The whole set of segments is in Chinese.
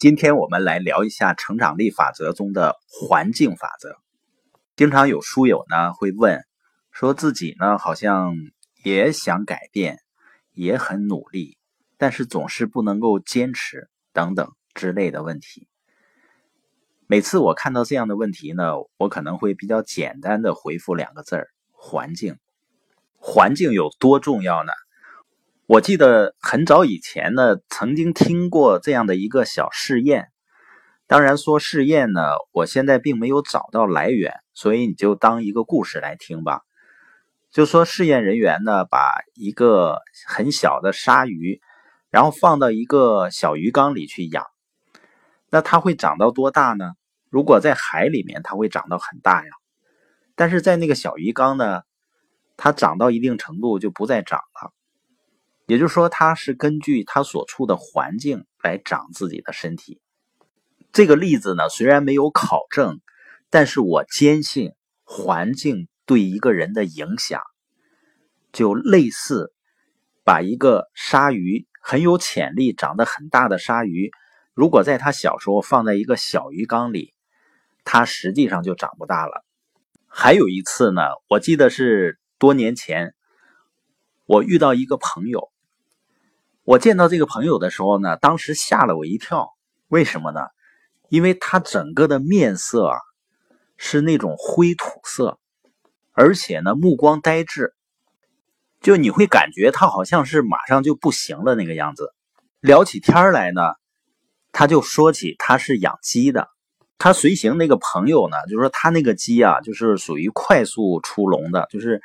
今天我们来聊一下成长力法则中的环境法则。经常有书友呢会问，说自己呢好像也想改变，也很努力，但是总是不能够坚持等等之类的问题。每次我看到这样的问题呢，我可能会比较简单的回复两个字儿：环境。环境有多重要呢？我记得很早以前呢，曾经听过这样的一个小试验。当然说试验呢，我现在并没有找到来源，所以你就当一个故事来听吧。就说试验人员呢，把一个很小的鲨鱼，然后放到一个小鱼缸里去养。那它会长到多大呢？如果在海里面，它会长到很大呀。但是在那个小鱼缸呢，它长到一定程度就不再长了。也就是说，它是根据它所处的环境来长自己的身体。这个例子呢，虽然没有考证，但是我坚信环境对一个人的影响，就类似把一个鲨鱼很有潜力、长得很大的鲨鱼，如果在它小时候放在一个小鱼缸里，它实际上就长不大了。还有一次呢，我记得是多年前，我遇到一个朋友。我见到这个朋友的时候呢，当时吓了我一跳。为什么呢？因为他整个的面色啊是那种灰土色，而且呢目光呆滞，就你会感觉他好像是马上就不行了那个样子。聊起天来呢，他就说起他是养鸡的，他随行那个朋友呢，就说他那个鸡啊，就是属于快速出笼的，就是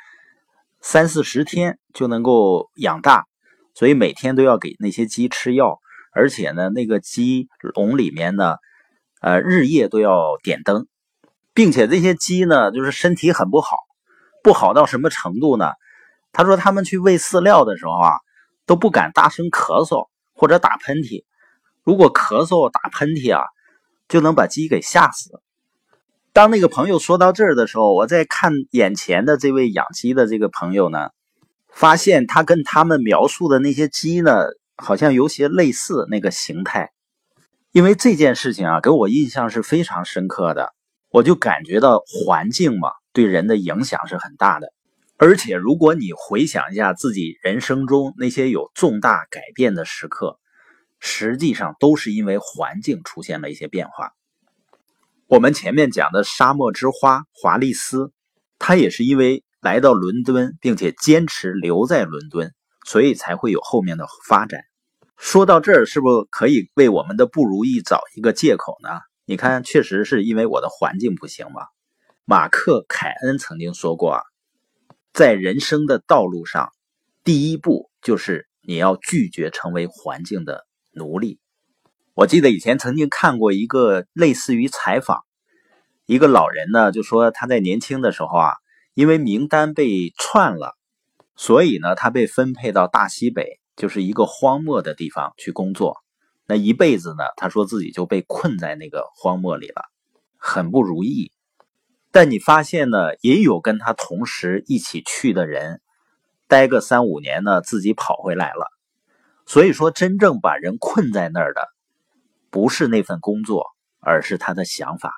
三四十天就能够养大。所以每天都要给那些鸡吃药，而且呢，那个鸡笼里面呢，呃，日夜都要点灯，并且这些鸡呢，就是身体很不好，不好到什么程度呢？他说他们去喂饲料的时候啊，都不敢大声咳嗽或者打喷嚏，如果咳嗽打喷嚏啊，就能把鸡给吓死。当那个朋友说到这儿的时候，我在看眼前的这位养鸡的这个朋友呢。发现他跟他们描述的那些鸡呢，好像有些类似那个形态。因为这件事情啊，给我印象是非常深刻的。我就感觉到环境嘛，对人的影响是很大的。而且，如果你回想一下自己人生中那些有重大改变的时刻，实际上都是因为环境出现了一些变化。我们前面讲的沙漠之花华丽丝，它也是因为。来到伦敦，并且坚持留在伦敦，所以才会有后面的发展。说到这儿，是不是可以为我们的不如意找一个借口呢？你看，确实是因为我的环境不行嘛。马克·凯恩曾经说过啊，在人生的道路上，第一步就是你要拒绝成为环境的奴隶。我记得以前曾经看过一个类似于采访，一个老人呢就说他在年轻的时候啊。因为名单被串了，所以呢，他被分配到大西北，就是一个荒漠的地方去工作。那一辈子呢，他说自己就被困在那个荒漠里了，很不如意。但你发现呢，也有跟他同时一起去的人，待个三五年呢，自己跑回来了。所以说，真正把人困在那儿的，不是那份工作，而是他的想法。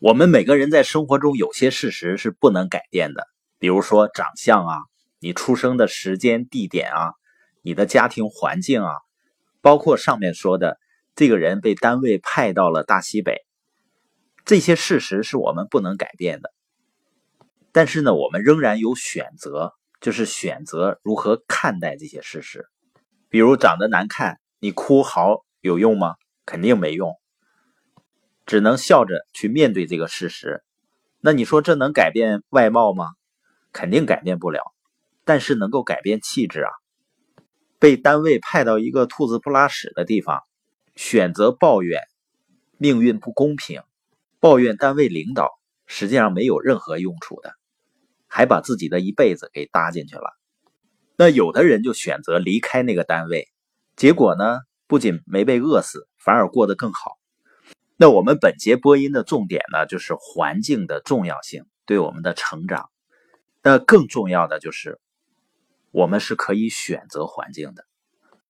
我们每个人在生活中有些事实是不能改变的，比如说长相啊，你出生的时间、地点啊，你的家庭环境啊，包括上面说的这个人被单位派到了大西北，这些事实是我们不能改变的。但是呢，我们仍然有选择，就是选择如何看待这些事实。比如长得难看，你哭嚎有用吗？肯定没用。只能笑着去面对这个事实，那你说这能改变外貌吗？肯定改变不了，但是能够改变气质啊。被单位派到一个兔子不拉屎的地方，选择抱怨命运不公平，抱怨单位领导，实际上没有任何用处的，还把自己的一辈子给搭进去了。那有的人就选择离开那个单位，结果呢，不仅没被饿死，反而过得更好。那我们本节播音的重点呢，就是环境的重要性对我们的成长。那更重要的就是，我们是可以选择环境的。